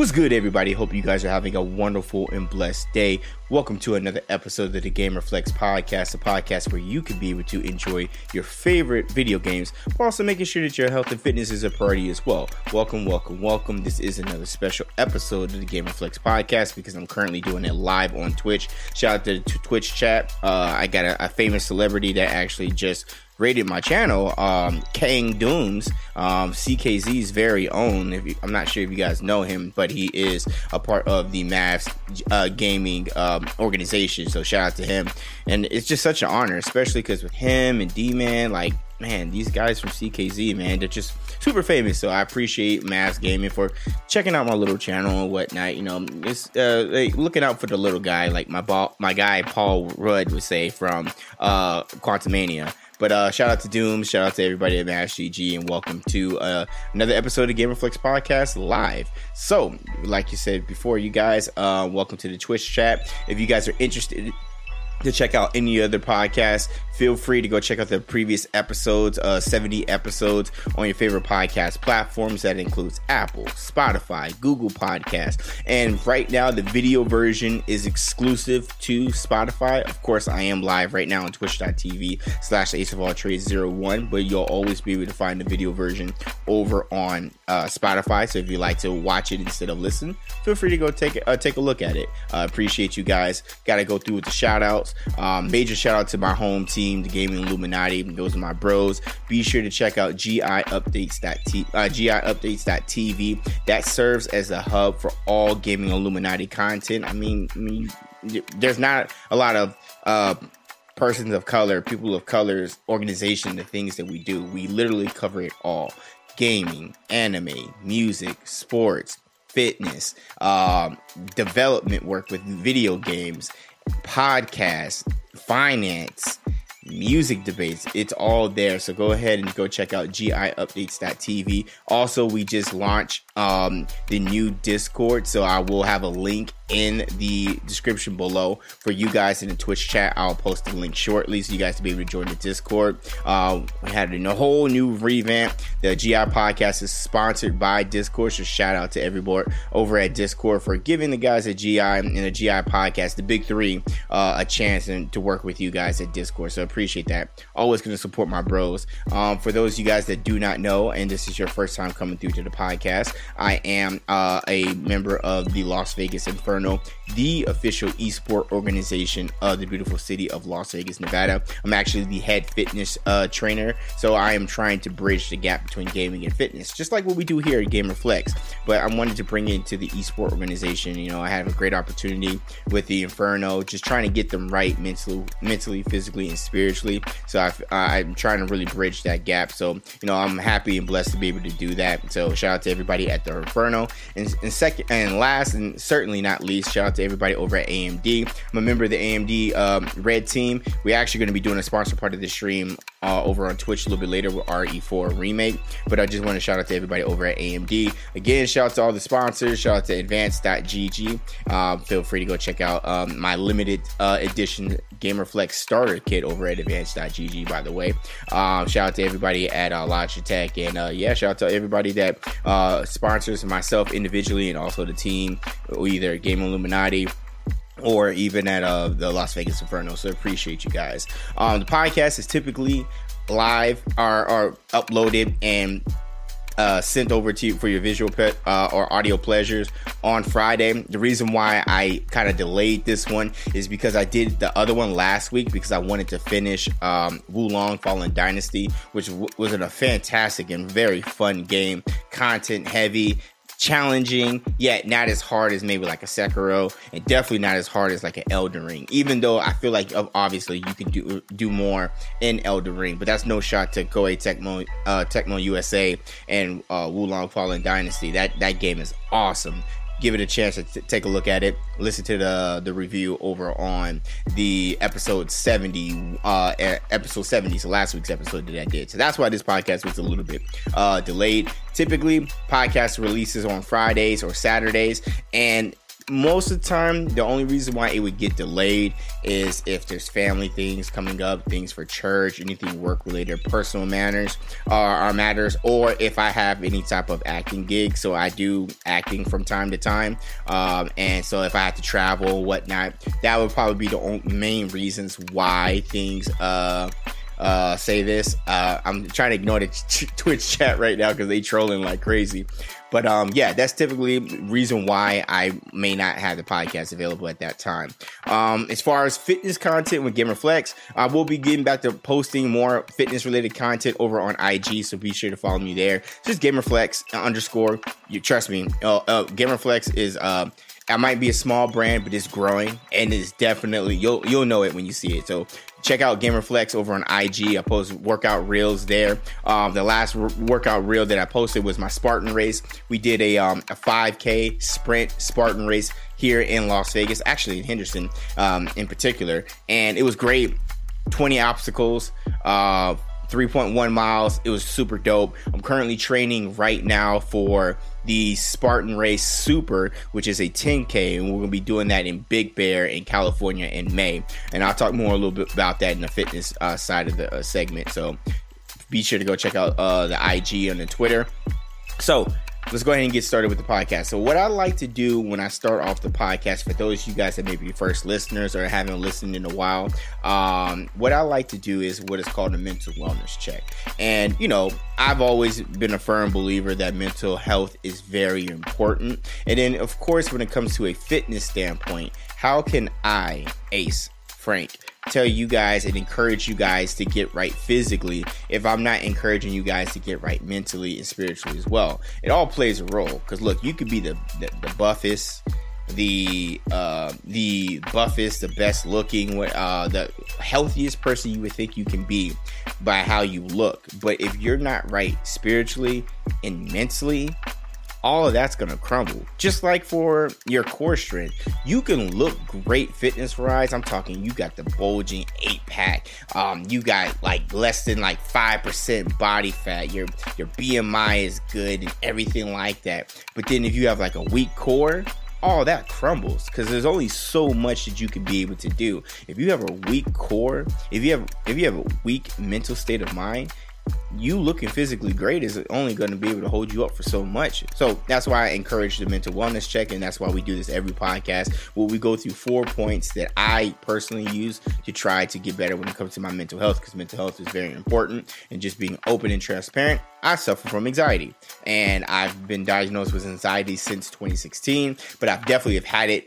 What's good, everybody? Hope you guys are having a wonderful and blessed day. Welcome to another episode of the Gamer Flex podcast, a podcast where you can be able to enjoy your favorite video games while also making sure that your health and fitness is a priority as well. Welcome, welcome, welcome. This is another special episode of the Gamer Flex podcast because I'm currently doing it live on Twitch. Shout out to, to Twitch chat. Uh, I got a, a famous celebrity that actually just rated my channel, um, Kang Dooms, um, CKZ's very own. If you, I'm not sure if you guys know him, but he is a part of the Mavs uh, gaming um, organization. So shout out to him, and it's just such an honor, especially because with him and D Man, like man, these guys from CKZ, man, they're just super famous. So I appreciate Mavs Gaming for checking out my little channel and whatnot. You know, it's uh, like looking out for the little guy, like my my guy Paul Rudd would say from uh, Quantumania. But uh, shout out to Doom, shout out to everybody at Mash GG, and welcome to uh, another episode of Gamer Flex Podcast live. So, like you said before, you guys, uh, welcome to the Twitch chat. If you guys are interested to check out any other podcasts, feel free to go check out the previous episodes, uh, 70 episodes on your favorite podcast platforms. That includes Apple, Spotify, Google Podcast. And right now, the video version is exclusive to Spotify. Of course, I am live right now on twitch.tv slash ace of all trades 01, but you'll always be able to find the video version over on uh, Spotify. So if you like to watch it instead of listen, feel free to go take, uh, take a look at it. Uh, appreciate you guys. Got to go through with the shout outs. Um, major shout out to my home team the Gaming Illuminaughty. Those are my bros. Be sure to check out GI Updates.t uh, Updates.tv. That serves as a hub for all Gaming Illuminaughty content. I mean, I mean, there's not a lot of uh, persons of color, people of colors, organization, the things that we do. We literally cover it all: gaming, anime, music, sports, fitness, um, development work with video games, podcasts, finance music debates. It's all there. So go ahead and go check out giupdates.tv. Also, we just launched um, the new Discord. So I will have a link in the description below for you guys in the Twitch chat. I'll post the link shortly so you guys to be able to join the Discord. Uh, we had a whole new revamp. The GI podcast is sponsored by Discord. So shout out to everybody over at Discord for giving the guys at GI and the GI podcast, the big three, uh, a chance and to work with you guys at Discord. So appreciate that. Always going to support my bros. Um, for those of you guys that do not know, and this is your first time coming through to the podcast, I am uh, a member of the Las Vegas Inferno the official esport organization of the beautiful city of Las Vegas, Nevada. I'm actually the head fitness uh, trainer, so I am trying to bridge the gap between gaming and fitness, just like what we do here at Gamer Flex. But I wanted to bring it into the esport organization. You know, I have a great opportunity with the Inferno, just trying to get them right mentally, mentally, physically, and spiritually. So I, I'm trying to really bridge that gap. So you know, I'm happy and blessed to be able to do that. So shout out to everybody at the Inferno, and, and second and last, and certainly not least least, shout out to everybody over at AMD. I'm a member of the AMD um, Red Team. We're actually going to be doing a sponsor part of the stream uh, over on Twitch a little bit later with RE4 Remake. But I just want to shout out to everybody over at AMD. Again, shout out to all the sponsors. Shout out to Advanced.gg. Uh, feel free to go check out um, my limited uh, edition GamerFlex starter kit over at Advanced.gg, by the way. Um, shout out to everybody at uh, Logitech. And uh, yeah, shout out to everybody that uh, sponsors myself individually and also the team, either Game Illuminaughty or even at uh, the Las Vegas Inferno. So appreciate you guys. Um, the podcast is typically live or, or uploaded and uh, sent over to you for your visual pe- uh, or audio pleasures on Friday. The reason why I kind of delayed this one is because I did the other one last week because I wanted to finish um, Wo Long Fallen Dynasty, which w- was a fantastic and very fun game, content heavy challenging, yet not as hard as maybe like a Sekiro, and definitely not as hard as like an Elden Ring. Even though I feel like obviously you can do do more in Elden Ring, but that's no shot to Koei Tecmo uh, Tecmo USA and uh, Wo Long Fallen Dynasty. That that game is awesome give it a chance to t- take a look at it. Listen to the the review over on the episode 70, uh, episode 70, so last week's episode that I did. So that's why this podcast was a little bit uh, delayed. Typically, podcast releases on Fridays or Saturdays, and most of the time, the only reason why it would get delayed is if there's family things coming up, things for church, anything work related, personal matters uh, or matters, or if I have any type of acting gig. So I do acting from time to time, um, and so if I have to travel, whatnot, that would probably be the main reasons why things. Uh, uh, say this. Uh, I'm trying to ignore the ch- Twitch chat right now because they trolling like crazy. But um, yeah, that's typically reason why I may not have the podcast available at that time. Um, as far as fitness content with GamerFlex, I will be getting back to posting more fitness related content over on IG, so be sure to follow me there. Just GamerFlex underscore. You trust me, uh, uh, GamerFlex is uh I might be a small brand, but it's growing and it's definitely you'll you'll know it when you see it. So check out GamerFlex over on IG. I post workout reels there. Um, the last r- workout reel that I posted was my Spartan race. We did a um, a 5K sprint Spartan race here in Las Vegas, actually in Henderson um, in particular, and it was great. 20 obstacles, uh, 3.1 miles. It was super dope. I'm currently training right now for the Spartan Race Super, which is a 10K, and we're going to be doing that in Big Bear in California in May. And I'll talk more a little bit about that in the fitness uh, side of the uh, segment. So be sure to go check out uh, the IG and the Twitter. So let's go ahead and get started with the podcast. So, what I like to do when I start off the podcast, for those of you guys that may be first listeners or haven't listened in a while, um, what I like to do is what is called a mental wellness check. And, you know, I've always been a firm believer that mental health is very important. And then, of course, when it comes to a fitness standpoint, how can I, Ace, Frank, tell you guys and encourage you guys to get right physically if I'm not encouraging you guys to get right mentally and spiritually as well. It all plays a role because look, you could be the the, the buffest, the uh, the buffest, the best looking, uh, the healthiest person you would think you can be by how you look. But if you're not right spiritually and mentally, all of that's going to crumble. Just like for your core strength, you can look great fitness wise. I'm talking, you got the bulging eight pack. Um, you got like less than like five percent body fat. Your your BMI is good and everything like that. But then if you have like a weak core, all that crumbles because there's only so much that you can be able to do. If you have a weak core, if you have if you have a weak mental state of mind, you looking physically great is only going to be able to hold you up for so much. So that's why I encourage the mental wellness check, and that's why we do this every podcast where we go through four points that I personally use to try to get better when it comes to my mental health because mental health is very important. And just being open and transparent, I suffer from anxiety, and I've been diagnosed with anxiety since 2016, but I've definitely have had it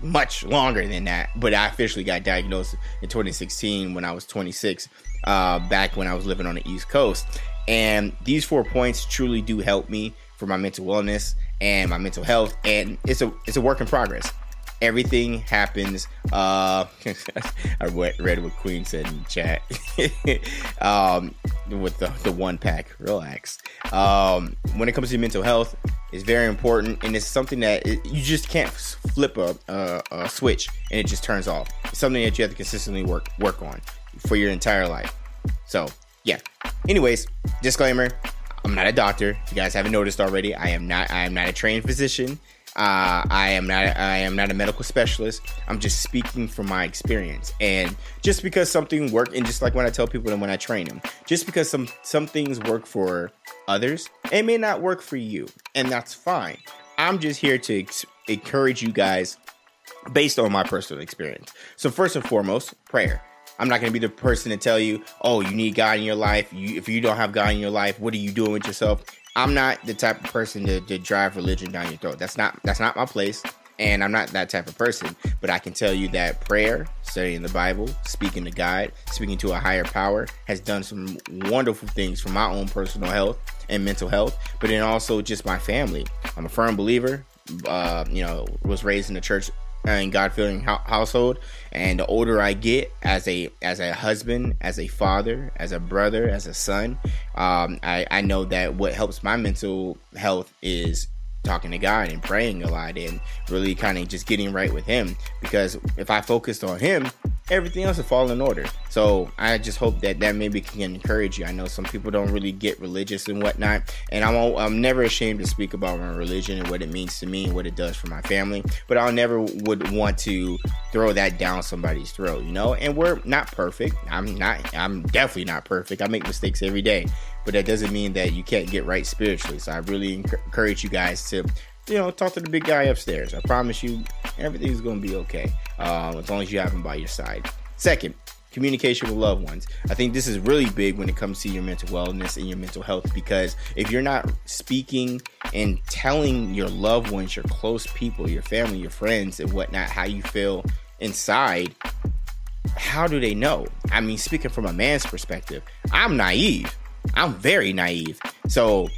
much longer than that. But I officially got diagnosed in 2016 when I was 26 uh, back when I was living on the East Coast. And these four points truly do help me for my mental wellness and my mental health. And it's a it's a work in progress. Everything happens. Uh, I read what Queen said in chat. um, with the, the one pack, relax. Um, when it comes to mental health, it's very important, and it's something that it, you just can't flip a, a, a switch and it just turns off. It's something that you have to consistently work work on for your entire life. So, yeah. Anyways, disclaimer, I'm not a doctor. If you guys haven't noticed already, I am not I am not a trained physician. Uh, I am not I am not a medical specialist. I'm just speaking from my experience. And just because something work and just like when I tell people and when I train them, just because some some things work for others, it may not work for you, and that's fine. I'm just here to ex- encourage you guys based on my personal experience. So first and foremost, prayer. I'm not going to be the person to tell you, oh, you need God in your life. You, if you don't have God in your life, what are you doing with yourself? I'm not the type of person to, to drive religion down your throat. That's not that's not my place, and I'm not that type of person. But I can tell you that prayer, studying the Bible, speaking to God, speaking to a higher power, has done some wonderful things for my own personal health and mental health. But then also just my family. I'm a firm believer. Uh, you know, was raised in the church and God fearing household. And the older I get as a as a husband, as a father, as a brother, as a son, um, I, I know that what helps my mental health is talking to God and praying a lot and really kind of just getting right with Him. Because if I focused on Him, everything else will fall in order. So I just hope that that maybe can encourage you. I know some people don't really get religious and whatnot, and I'm I'm never ashamed to speak about my religion and what it means to me and what it does for my family. But I'll never would want to throw that down somebody's throat, you know. And we're not perfect. I'm not. I'm definitely not perfect. I make mistakes every day, but that doesn't mean that you can't get right spiritually. So I really encourage you guys to you know, talk to the big guy upstairs. I promise you, everything's going to be okay uh, as long as you have them by your side. Second, communication with loved ones. I think this is really big when it comes to your mental wellness and your mental health because if you're not speaking and telling your loved ones, your close people, your family, your friends, and whatnot, how you feel inside, how do they know? I mean, speaking from a man's perspective, I'm naive. I'm very naive. So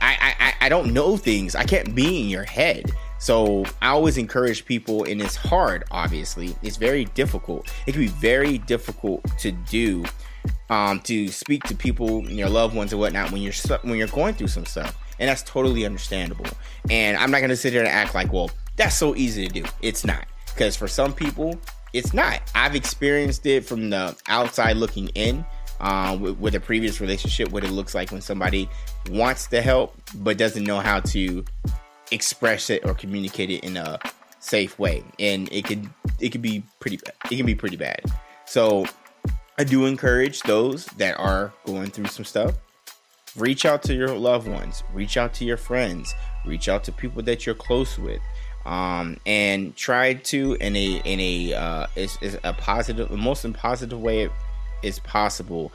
I, I, I don't know things. I can't be in your head. So I always encourage people, and it's hard, obviously. It's very difficult. It can be very difficult to do, um, to speak to people, your loved ones, and whatnot when you're when you're going through some stuff, and that's totally understandable. And I'm not gonna sit here and act like, well, that's so easy to do. It's not, because for some people, it's not. I've experienced it from the outside looking in um, with, with, a previous relationship, what it looks like when somebody wants to help but doesn't know how to express it or communicate it in a safe way, and it could it could be pretty it can be pretty bad. So I do encourage those that are going through some stuff. Reach out to your loved ones, reach out to your friends, reach out to people that you're close with. Um, and try to in a in a uh, is, a positive, the most positive way is possible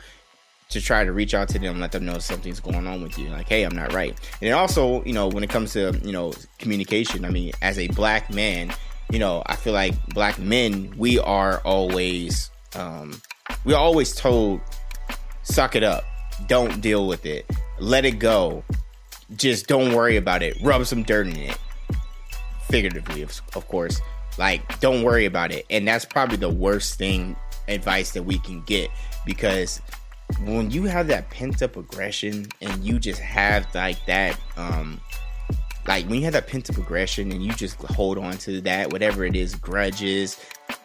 to try to reach out to them, let them know something's going on with you. Like, hey, I'm not right. And also, you know, when it comes to, you know, communication, I mean, as a black man, you know, I feel like black men, we are always, um, we're always told, suck it up, don't deal with it, let it go, just don't worry about it, rub some dirt in it. Figuratively, of, of course. Like, don't worry about it. And that's probably the worst thing advice that we can get because when you have that pent up aggression and you just have like that um like when you have that pent up aggression and you just hold on to that whatever it is grudges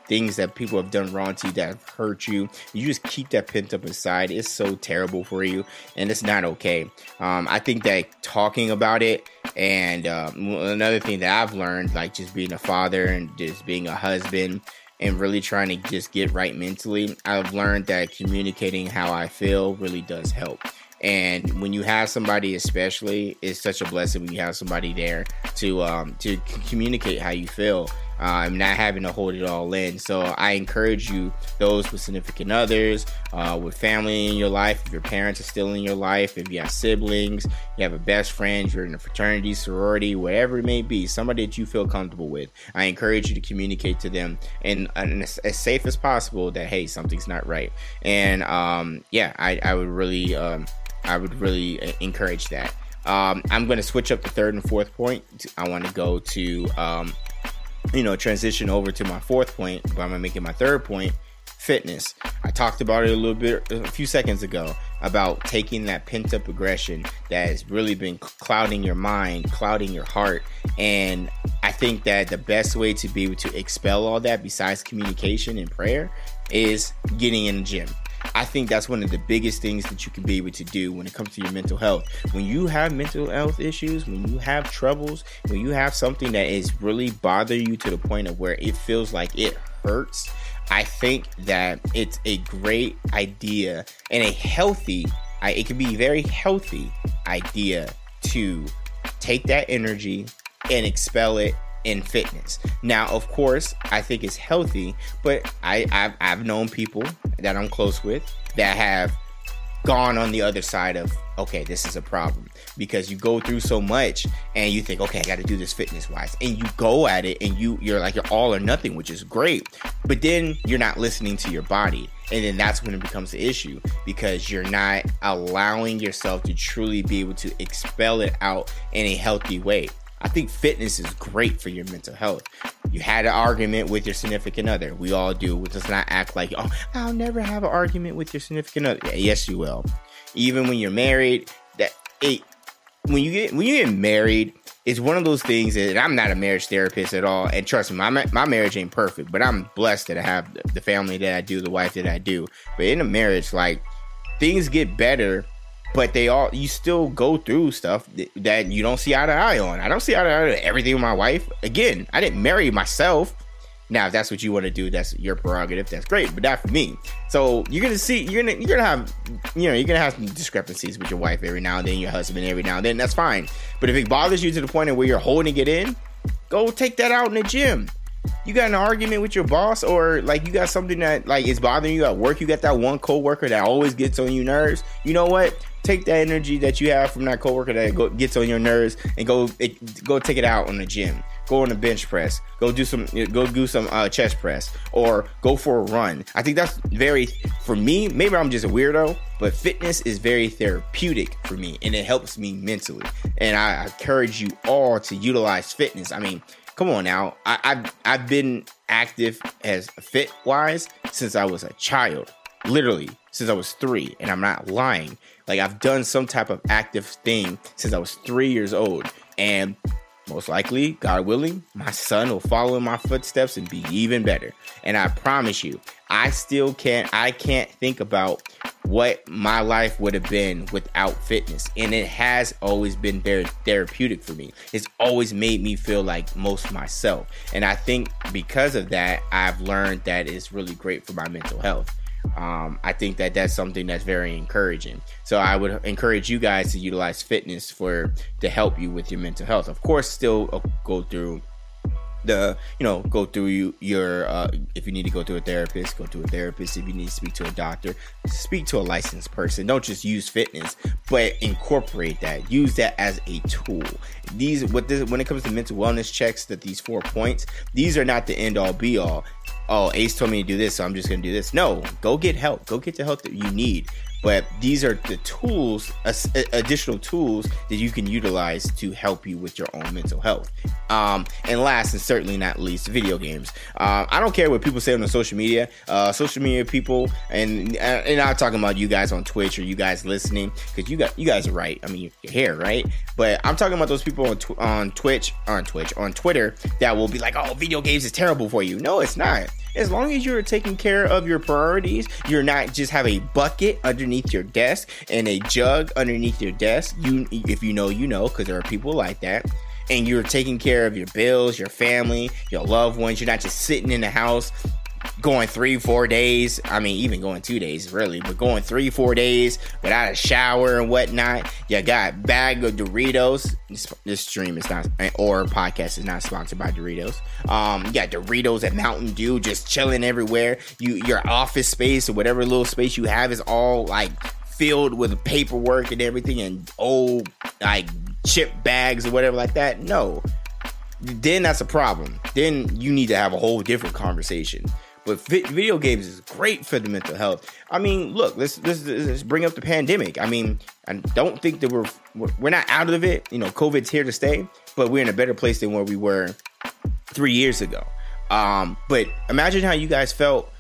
things that people have done wrong to you that have hurt you you just keep that pent up inside it's so terrible for you and it's not okay. Um, i think that talking about it and um, another thing that i've learned like just being a father and just being a husband and really trying to just get right mentally, I've learned that communicating how I feel really does help. And when you have somebody, especially, it's such a blessing when you have somebody there to um, to communicate how you feel I'm not having to hold it all in. So I encourage you, those with significant others, uh, with family in your life, if your parents are still in your life, if you have siblings, you have a best friend, you're in a fraternity, sorority, whatever it may be, somebody that you feel comfortable with. I encourage you to communicate to them and, as, as, safe as possible that hey, something's not right. And um, yeah, I, I would really, um, I would really encourage that. Um, I'm going to switch up the third and fourth point. I want to go to um, you know, transition over to my fourth point, but I'm it my third point fitness. I talked about it a little bit a few seconds ago about taking that pent up aggression that has really been clouding your mind, clouding your heart. And I think that the best way to be able to expel all that, besides communication and prayer, is getting in the gym. I think that's one of the biggest things that you can be able to do when it comes to your mental health. When you have mental health issues, when you have troubles, when you have something that is really bothering you to the point of where it feels like it hurts, I think that it's a great idea and a healthy, it can be a very healthy idea to take that energy and expel it in fitness. Now, of course, I think it's healthy, but I, I've, I've known people that I'm close with that have gone on the other side of okay this is a problem. Because you go through so much and you think okay i got to do this fitness wise and you go at it and you you're like you're all or nothing which is great. But then you're not listening to your body. And then that's when it becomes the issue because you're not allowing yourself to truly be able to expel it out in a healthy way I think fitness is great for your mental health. You had an argument with your significant other. We all do. Let's not act like, oh, I'll never have an argument with your significant other. Yeah, yes, you will. Even when you're married, that it when you get when you get married, it's one of those things that I'm not a marriage therapist at all. And trust me, my my marriage ain't perfect, but I'm blessed that I have the family that I do, the wife that I do. But in a marriage, like things get better, but they all you still go through stuff that you don't see eye to eye on. I don't see eye to eye on everything with my wife. Again, I didn't marry myself. Now, if that's what you want to do, that's your prerogative. That's great, but not for me. So you're gonna see, you're gonna, you're gonna have, you know, you're gonna have some discrepancies with your wife every now and then, your husband every now and then. That's fine. But if it bothers you to the point of where you're holding it in, go take that out in the gym. You got an argument with your boss, or like you got something that like is bothering you at work. You got that one coworker that always gets on your nerves. You know what? Take that energy that you have from that coworker that gets on your nerves and go it, go take it out on the gym go on a bench press, go do some, go do some uh, chest press, or go for a run. I think that's very, for me, maybe I'm just a weirdo, but fitness is very therapeutic for me and it helps me mentally. And I encourage you all to utilize fitness. I mean, come on now. I, have I've been active as fit wise since I was a child, literally since I was three, and I'm not lying. Like I've done some type of active thing since I was three years old, and most likely, God willing, my son will follow in my footsteps and be even better. And I promise you, I still can't I can't think about what my life would have been without fitness. And it has always been very therapeutic for me. It's always made me feel like most myself. And I think because of that, I've learned that it's really great for my mental health um, I think that that's something that's very encouraging. So I would encourage you guys to utilize fitness for to help you with your mental health. Of course, still uh, go through the you know go through you your uh, if you need to go to a therapist go to a therapist. If you need to speak to a doctor speak to a licensed person. Don't just use fitness but incorporate that. Use that as a tool. These what this when it comes to mental wellness checks that these four points these are not the end all be all oh ace told me to do this so i'm just gonna do this. No go get help. Go get the help that you need but these are the tools additional tools that you can utilize to help you with your own mental health. Um, and last and certainly not least video games. Uh, i don't care what people say on the social media. Uh, social media people and and i'm talking about you guys on twitch or you guys listening because you got you guys are right. I mean you're here right? But i'm talking about those people on, tw- on twitch on twitch on twitter that will be like oh video games is terrible for you. No it's not. As long as you're taking care of your priorities, you're not just have a bucket underneath your desk and a jug underneath your desk. You, if you know, you know, because there are people like that. And you're taking care of your bills, your family, your loved ones. You're not just sitting in the house going three, four days. I mean, even going two days, really, but going three, four days without a shower and whatnot. You got bag of Doritos. This, stream is not, or podcast is not sponsored by Doritos. Um, you got Doritos at Mountain Dew just chilling everywhere. You, your office space or whatever little space you have is all like filled with paperwork and everything and old like chip bags or whatever like that. No. Then that's a problem. Then you need to have a whole different conversation. But video games is great for the mental health. I mean, look, let's, let's, let's bring up the pandemic. I mean, I don't think that we're we're not out of it. You know, COVID's here to stay, but we're in a better place than where we were three years ago. Um, but imagine how you guys felt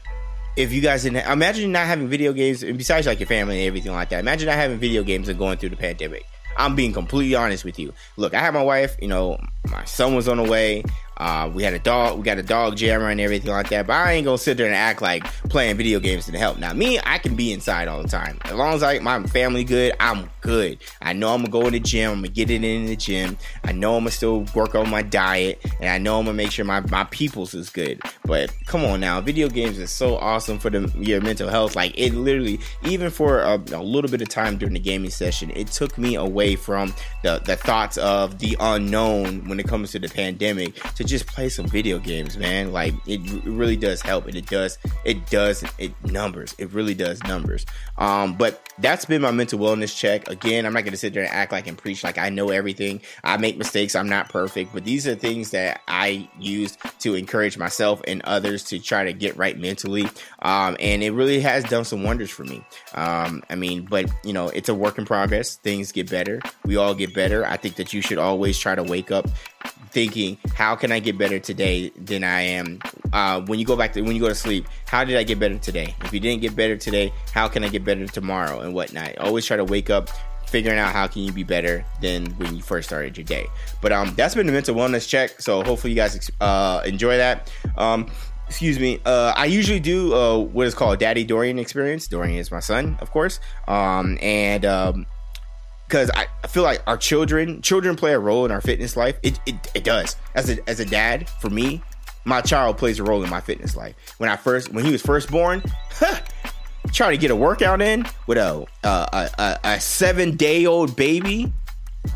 if you guys didn't. Imagine not having video games, and besides like your family and everything like that. Imagine not having video games and going through the pandemic. I'm being completely honest with you. Look, I have my wife. You know, my son was on the way. Uh, we had a dog, we got a dog jammer and everything like that. But I ain't gonna sit there and act like playing video games didn't help. Now, me, I can be inside all the time. As long as I my family good, I'm good. I know I'm gonna go in the gym, I'm gonna get it in the gym. I know I'm gonna still work on my diet, and I know I'm gonna make sure my, my peoples is good. But come on now, video games is so awesome for the your mental health. Like it literally, even for a, a little bit of time during the gaming session, it took me away from the, the thoughts of the unknown when it comes to the pandemic to just play some video games, man. Like it, really does help, and it does it does it numbers. It really does numbers. Um, but that's been my mental wellness check. Again, I'm not gonna sit there and act like and preach like I know everything. I make mistakes. I'm not perfect, but these are things that I use to encourage myself and others to try to get right mentally. Um, and it really has done some wonders for me. Um, I mean, but you know, it's a work in progress. Things get better. We all get better. I think that you should always try to wake up thinking, how can I get better today than I am? Uh, when you go back to when you go to sleep, how did I get better today? If you didn't get better today, how can I get better tomorrow and whatnot? Always try to wake up figuring out how can you be better than when you first started your day. But um, that's been the mental wellness check. So hopefully you guys uh, enjoy that. Um, excuse me. Uh, I usually do uh, what is called Daddy Dorian experience. Dorian is my son, of course. Um, and um, because I, feel like our children children play a role in our fitness life. It, it, it does. As a as a dad, for me, my child plays a role in my fitness life. When I first when he was first born, huh, trying to get a workout in with a a, a, a seven day old baby,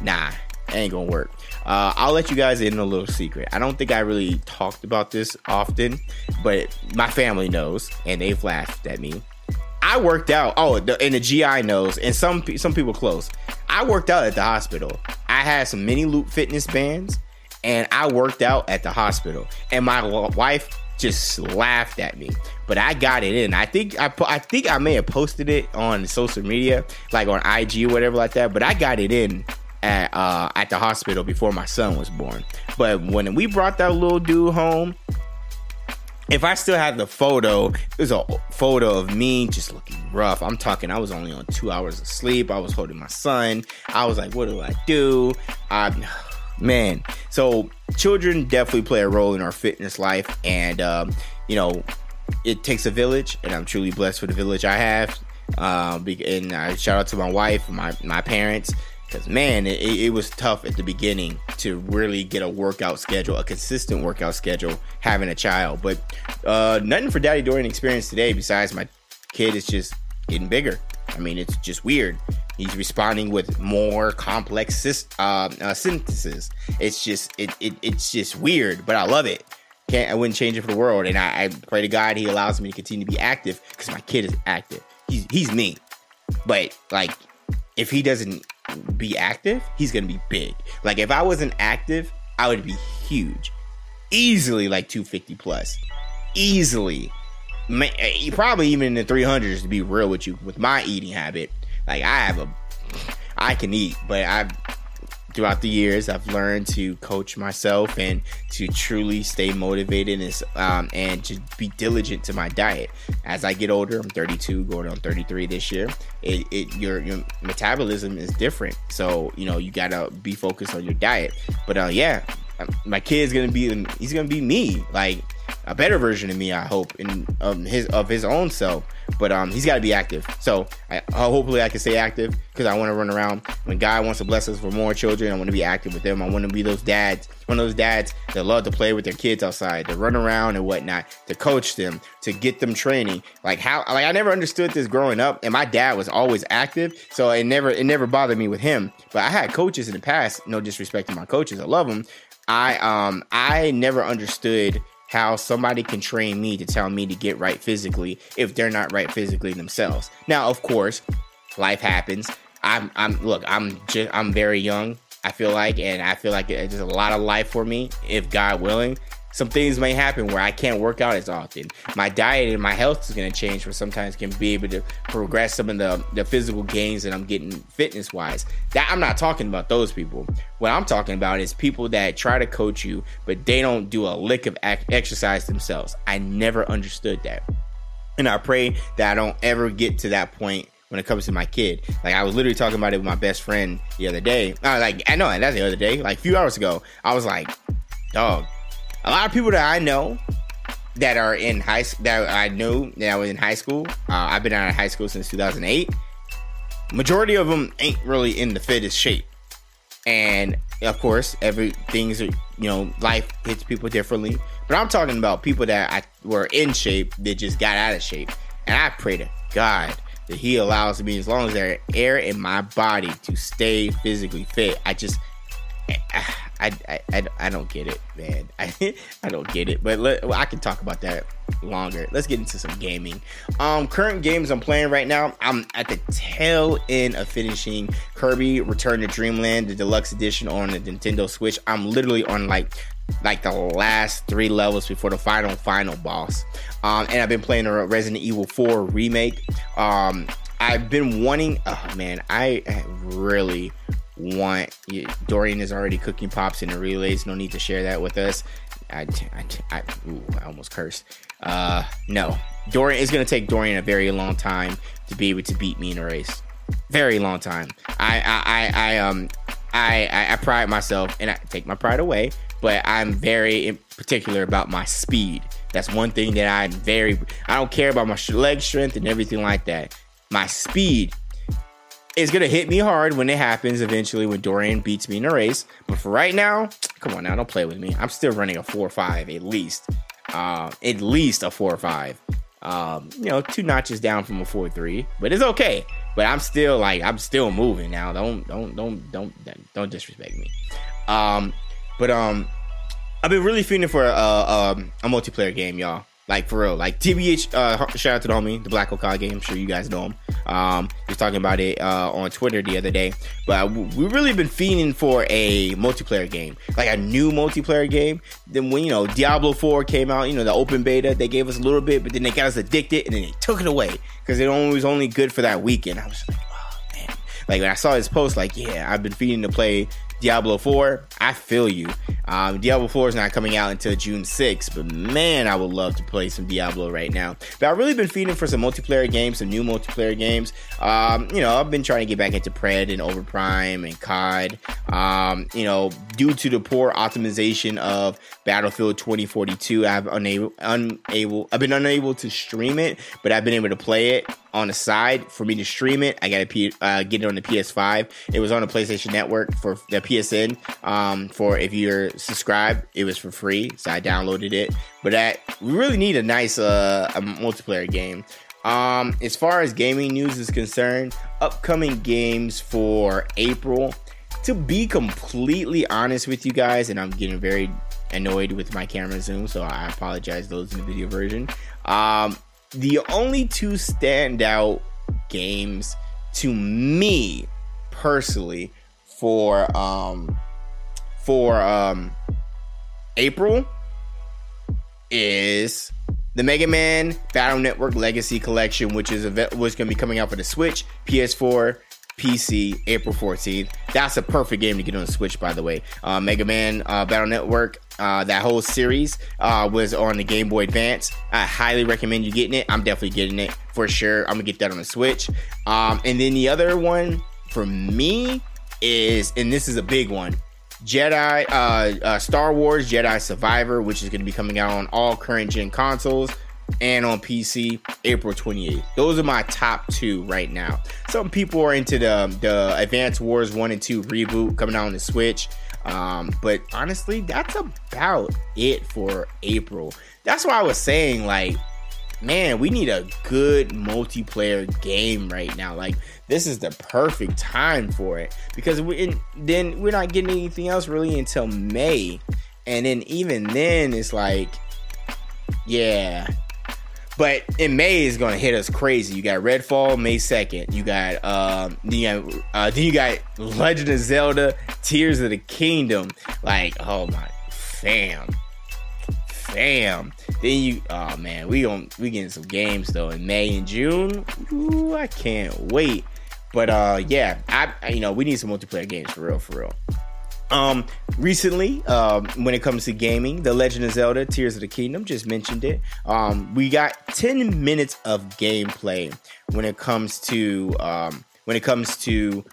nah, ain't gonna work. Uh, I'll let you guys in a little secret. I don't think I really talked about this often, but my family knows, and they've laughed at me. I worked out. Oh, the, and the GI knows, and some some people close. I worked out at the hospital. I had some mini loop fitness bands, and I worked out at the hospital. And my wife just laughed at me, but I got it in. I think I I think I may have posted it on social media, like on IG or whatever like that. But I got it in at uh, at the hospital before my son was born. But when we brought that little dude home, if I still have the photo, it was a photo of me just looking rough. I'm talking, I was only on two hours of sleep. I was holding my son. I was like, what do I do? I, man. So children definitely play a role in our fitness life. And, um, you know, it takes a village, and I'm truly blessed for the village I have. Um, and I shout out to my wife, my my parents, because man, it, it, was tough at the beginning to really get a workout schedule, a consistent workout schedule, having a child. But uh, nothing for Daddy Dorian experience today besides my kid is just getting bigger. I mean, it's just weird. He's responding with more complex uh, uh, synthesis. It's just it, it it's just weird, but I love it. Can't I wouldn't change it for the world. And I, I pray to God He allows me to continue to be active because my kid is active. He's he's me, but like if he doesn't be active, he's gonna be big. Like if I wasn't active, I would be huge, easily like 250 plus, easily. Eh, probably even in the 300s to be real with you. With my eating habit, like I have a, I can eat, but I've throughout the years, I've learned to coach myself and to truly stay motivated and, um, and to be diligent to my diet. As I get older, I'm 32, going on 33 this year. It, it your your metabolism is different, so you know you gotta be focused on your diet. But uh, yeah, my kid's gonna be he's gonna be me like a better version of me i hope in um, his of his own self. But um he's got to be active. So I, hopefully i can stay active because i want to run around. When god wants to bless us for more children i want to be active with them. I want to be those dads one of those dads that love to play with their kids outside to run around and whatnot to coach them to get them training. Like how like i never understood this growing up and my dad was always active so it never it never bothered me with him. But i had coaches in the past no disrespect to my coaches i love them I um I never understood how somebody can train me to tell me to get right physically if they're not right physically themselves. Now, of course, life happens. I'm I'm look, I'm just I'm very young. I feel like, and I feel like there's a lot of life for me if God willing some things may happen where I can't work out as often. My diet and my health is going to change, where sometimes can be able to progress some of the, the physical gains that I'm getting fitness wise. That I'm not talking about those people. What I'm talking about is people that try to coach you, but they don't do a lick of exercise themselves. I never understood that. And I pray that I don't ever get to that point when it comes to my kid. Like I was literally talking about it with my best friend the other day. Uh, like I know that's the other day, like a few hours ago. I was like, dog, a lot of people that I know that are in high that I knew that I was in high school. Uh, I've been out of high school since 2008. Majority of them ain't really in the fittest shape, and of course, everything's you know life hits people differently. But I'm talking about people that I were in shape that just got out of shape, and I pray to God that He allows me, as long as there's air in my body, to stay physically fit. I just I, I, I, don't get it, man. I, I don't get it. But let, well, I can talk about that longer. Let's get into some gaming. Um, current games I'm playing right now. I'm at the tail end of finishing Kirby Return to Dreamland, the deluxe edition on the Nintendo Switch. I'm literally on like like the last three levels before the final final boss. Um, and I've been playing a Resident Evil 4 remake. Um, I've been wanting. Oh man, I really want Dorian is already cooking pops in the relays. No need to share that with us. I, I, I, ooh, I almost cursed. Uh, no, Dorian is going to take Dorian a very long time to be able to beat me in a race. very long time. I I I, I um I, I I pride myself and I take my pride away, but I'm very particular about my speed. That's one thing that I'm very. I don't care about my leg strength and everything like that. My speed is gonna hit me hard when it happens eventually when Dorian beats me in a race. But for right now, come on now, don't play with me. I'm still running a four or five at least, uh, at least a four or five. Um, you know, two notches down from a four three, but it's okay. But I'm still like I'm still moving now. Don't don't don't don't don't disrespect me. Um, but um, I've been really feeling for a, a, a multiplayer game, y'all. Like for real, like TBH. Uh, shout out to the homie, the Black Okada game. I'm sure you guys know him. Um, he was talking about it uh, on Twitter the other day. But we really been feeding for a multiplayer game, like a new multiplayer game. Then when you know Diablo 4 came out, you know the open beta, they gave us a little bit, but then they got us addicted, and then they took it away because it only was only good for that weekend. I was like, oh man. Like when I saw his post, like yeah, I've been feeding to play Diablo 4, I feel you. Um, Diablo 4 is not coming out until June 6th, but man, I would love to play some Diablo right now. But I've really been feeding for some multiplayer games, some new multiplayer games. Um, you know, I've been trying to get back into Pred and Overprime and COD. Um, you know, due to the poor optimization of Battlefield 2042, I've unable, unable, I've been unable to stream it, but I've been able to play it on the side for me to stream it. I got to uh, get it on the PS5. It was on the PlayStation Network for the PSN. Um, for if you're subscribed, it was for free, so I downloaded it. But that we really need a nice uh, a multiplayer game. Um, as far as gaming news is concerned, upcoming games for April. To be completely honest with you guys, and I'm getting very annoyed with my camera zoom, so I apologize those in the video version. Um, the only two standout games to me personally for um for um April is the Mega Man Battle Network Legacy Collection, which is was going to be coming out for the Switch, PS4, PC April 14th. That's a perfect game to get on the Switch, by the way. Uh, Mega Man uh, Battle Network, uh, that whole series uh, was on the Game Boy Advance. I highly recommend you getting it. I'm definitely getting it for sure. I'm gonna get that on the Switch. Um, and then the other one for me is, and this is a big one. Jedi, uh, uh, Star Wars Jedi Survivor, which is going to be coming out on all current gen consoles and on PC April 28th. Those are my top two right now. Some people are into the the Advance Wars 1 and 2 reboot coming out on the Switch. Um, but honestly, that's about it for April. That's why I was saying, like, man, we need a good multiplayer game right now. Like, this is the perfect time for it because we then we're not getting anything else really until May, and then even then, it's like, yeah, but in May is gonna hit us crazy. You got Redfall May second. You got um, you got, uh, then you got Legend of Zelda Tears of the Kingdom. Like, oh my, fam, fam. Then you, oh man, we going we getting some games though in May and June. Ooh, I can't wait. But uh, yeah, I you know we need some multiplayer games for real, for real. Um, recently, um, when it comes to gaming, The Legend of Zelda: Tears of the Kingdom just mentioned it. Um, we got 10 minutes of gameplay when it comes to um, when it comes to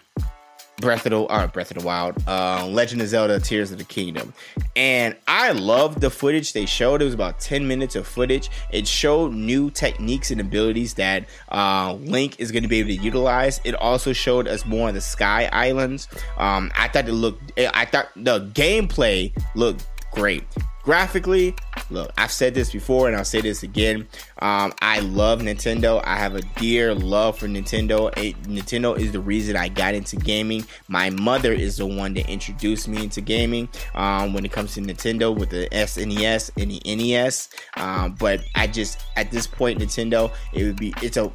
Breath of the uh, Breath of the Wild, uh, Legend of Zelda: Tears of the Kingdom, and I love the footage they showed. It was about ten minutes of footage. It showed new techniques and abilities that uh, Link is going to be able to utilize. It also showed us more of the Sky Islands. Um, I thought it looked. I thought the gameplay looked great. Graphically look i've said this before and i'll say this again. Um, i love nintendo. I have a dear love for nintendo. It, nintendo is the reason i got into gaming. My mother is the one that introduced me into gaming um, when it comes to nintendo with the snes and the nes um, but i just at this point nintendo it would be it's a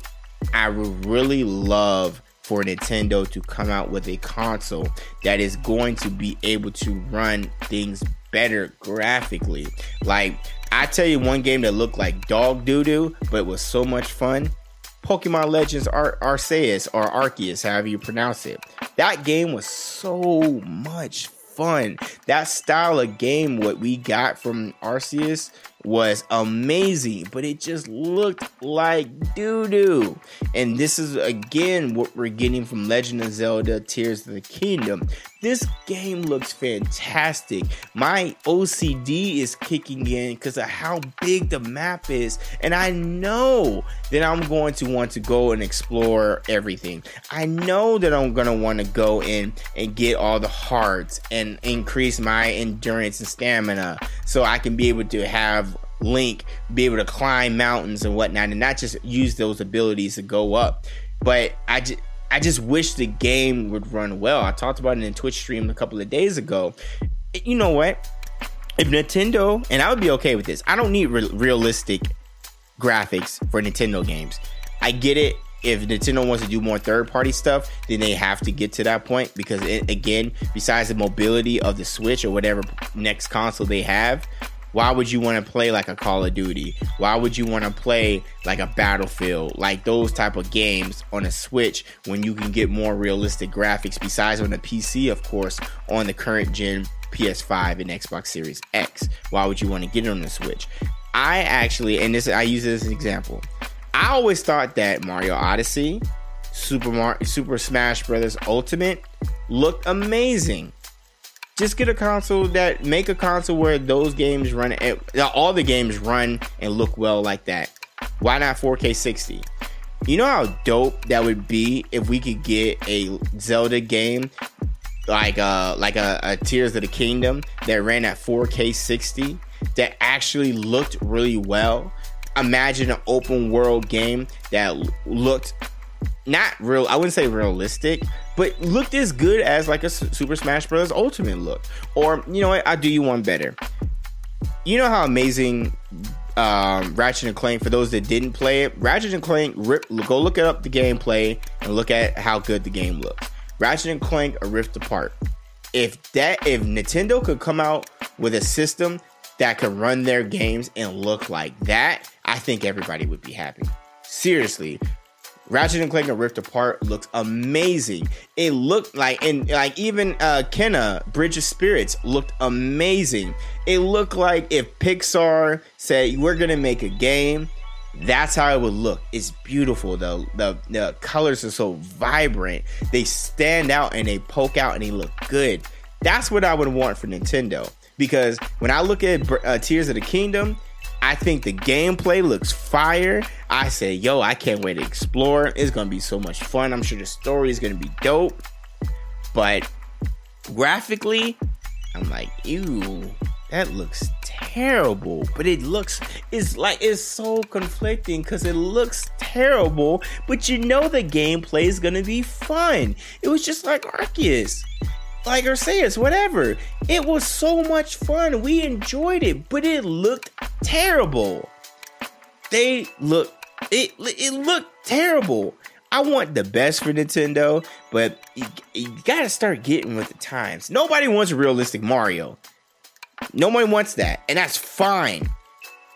i would really love for Nintendo to come out with a console that is going to be able to run things better graphically. Like, I tell you one game that looked like dog doo doo, but was so much fun. Pokemon Legends Ar- Arceus or Arceus, however you pronounce it. That game was so much fun. That style of game, what we got from Arceus, was amazing, but it just looked like doo doo. And this is again what we're getting from Legend of Zelda Tears of the Kingdom. This game looks fantastic. My OCD is kicking in because of how big the map is, and I know that I'm going to want to go and explore everything. I know that I'm going to want to go in and get all the hearts and increase my endurance and stamina so I can be able to have Link be able to climb mountains and whatnot and not just use those abilities to go up. But I just I just wish the game would run well. I talked about it in Twitch stream a couple of days ago. You know what? If Nintendo, and I would be okay with this, I don't need re- realistic graphics for Nintendo games. I get it. If Nintendo wants to do more third party stuff, then they have to get to that point because, it, again, besides the mobility of the Switch or whatever next console they have, why would you want to play like a Call of Duty? Why would you want to play like a Battlefield, like those type of games on a Switch when you can get more realistic graphics? Besides on the PC, of course, on the current gen PS5 and Xbox Series X. Why would you want to get it on the Switch? I actually, and this I use this as an example. I always thought that Mario Odyssey, Super Mario, Super Smash Brothers Ultimate looked amazing just get a console that make a console where those games run all the games run and look well like that. Why not 4k 60 you know how dope that would be if we could get a zelda game like uh like a, a tears of the kingdom that ran at 4k 60 that actually looked really well. Imagine an open world game that looked not real i wouldn't say realistic but looked as good as like a super smash bros ultimate look or you know what i do you one better you know how amazing um, Ratchet and Clank. For those that didn't play it, Ratchet and Clank. Rip, go look up the gameplay and look at how good the game looked. Ratchet and Clank are ripped apart. If that, if Nintendo could come out with a system that could run their games and look like that, I think everybody would be happy. Seriously, Ratchet and Clank Rift Apart looks amazing. It looked like, and like even uh, Kena Bridge of Spirits looked amazing. It looked like if Pixar said we're gonna make a game, that's how it would look. It's beautiful. The the the colors are so vibrant. They stand out and they poke out and they look good. That's what I would want for Nintendo. Because when I look at uh, Tears of the Kingdom, I think the gameplay looks fire. I say, yo, I can't wait to explore. It's gonna be so much fun. I'm sure the story is gonna be dope. But graphically, I'm like, ew, that looks terrible. But it looks it's like it's so conflicting because it looks terrible, but you know the gameplay is gonna be fun. It was just like Arceus like Arceus, whatever. It was so much fun. We enjoyed it, but it looked terrible. They look it it looked terrible. I want the best for Nintendo, but you, you gotta start getting with the times. Nobody wants realistic Mario. Nobody wants that, and that's fine.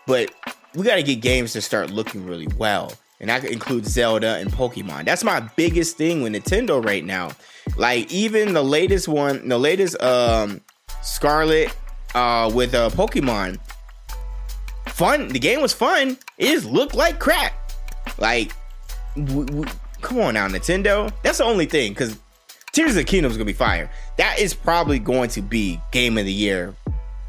But we gotta get games to start looking really well. And that includes Zelda and Pokemon. That's my biggest thing with Nintendo right now. Like even the latest one, the latest um Scarlet uh with uh Pokemon. Fun. The game was fun. It just looked like crap. Like, w- w- come on now, Nintendo. That's the only thing because Tears of the Kingdom is gonna be fire. That is probably going to be game of the year.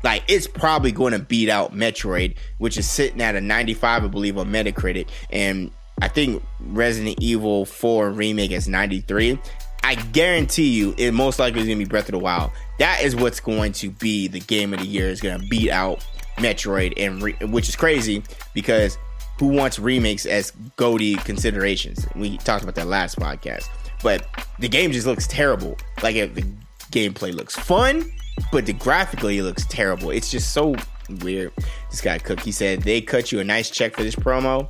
Like it's probably going to beat out Metroid, which is sitting at a 95, I believe, on Metacritic, and I think Resident Evil 4 remake is 93. I guarantee you, it most likely is gonna be Breath of the Wild. That is what's going to be the game of the year. Is gonna beat out Metroid, and re- which is crazy because who wants remakes as GOTY considerations? We talked about that last podcast, but the game just looks terrible. Like the gameplay looks fun, but the graphically it looks terrible. It's just so weird. This guy Cook, he said they cut you a nice check for this promo.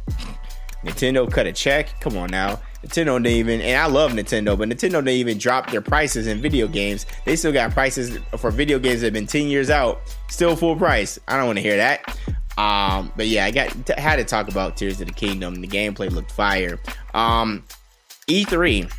Nintendo cut a check. Come on now. Nintendo didn't even, and I love Nintendo, but Nintendo didn't even drop their prices in video games. They still got prices for video games that have been 10 years out, still full price. I don't want to hear that. Um, but yeah, I got had to talk about Tears of the Kingdom. The gameplay looked fire. Um, E3.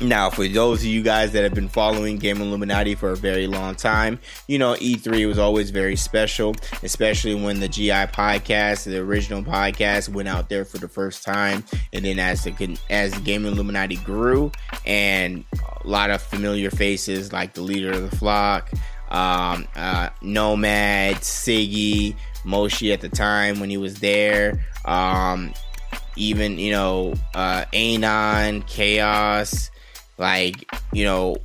Now, for those of you guys that have been following Game Illuminaughty for a very long time, you know E3 was always very special, especially when the GI podcast, the original podcast, went out there for the first time, and then as the as Game Illuminaughty grew, and a lot of familiar faces like the leader of the flock, um, uh, Nomad, Siggy, Moshi at the time when he was there, um, even you know uh, Anon, Chaos like you know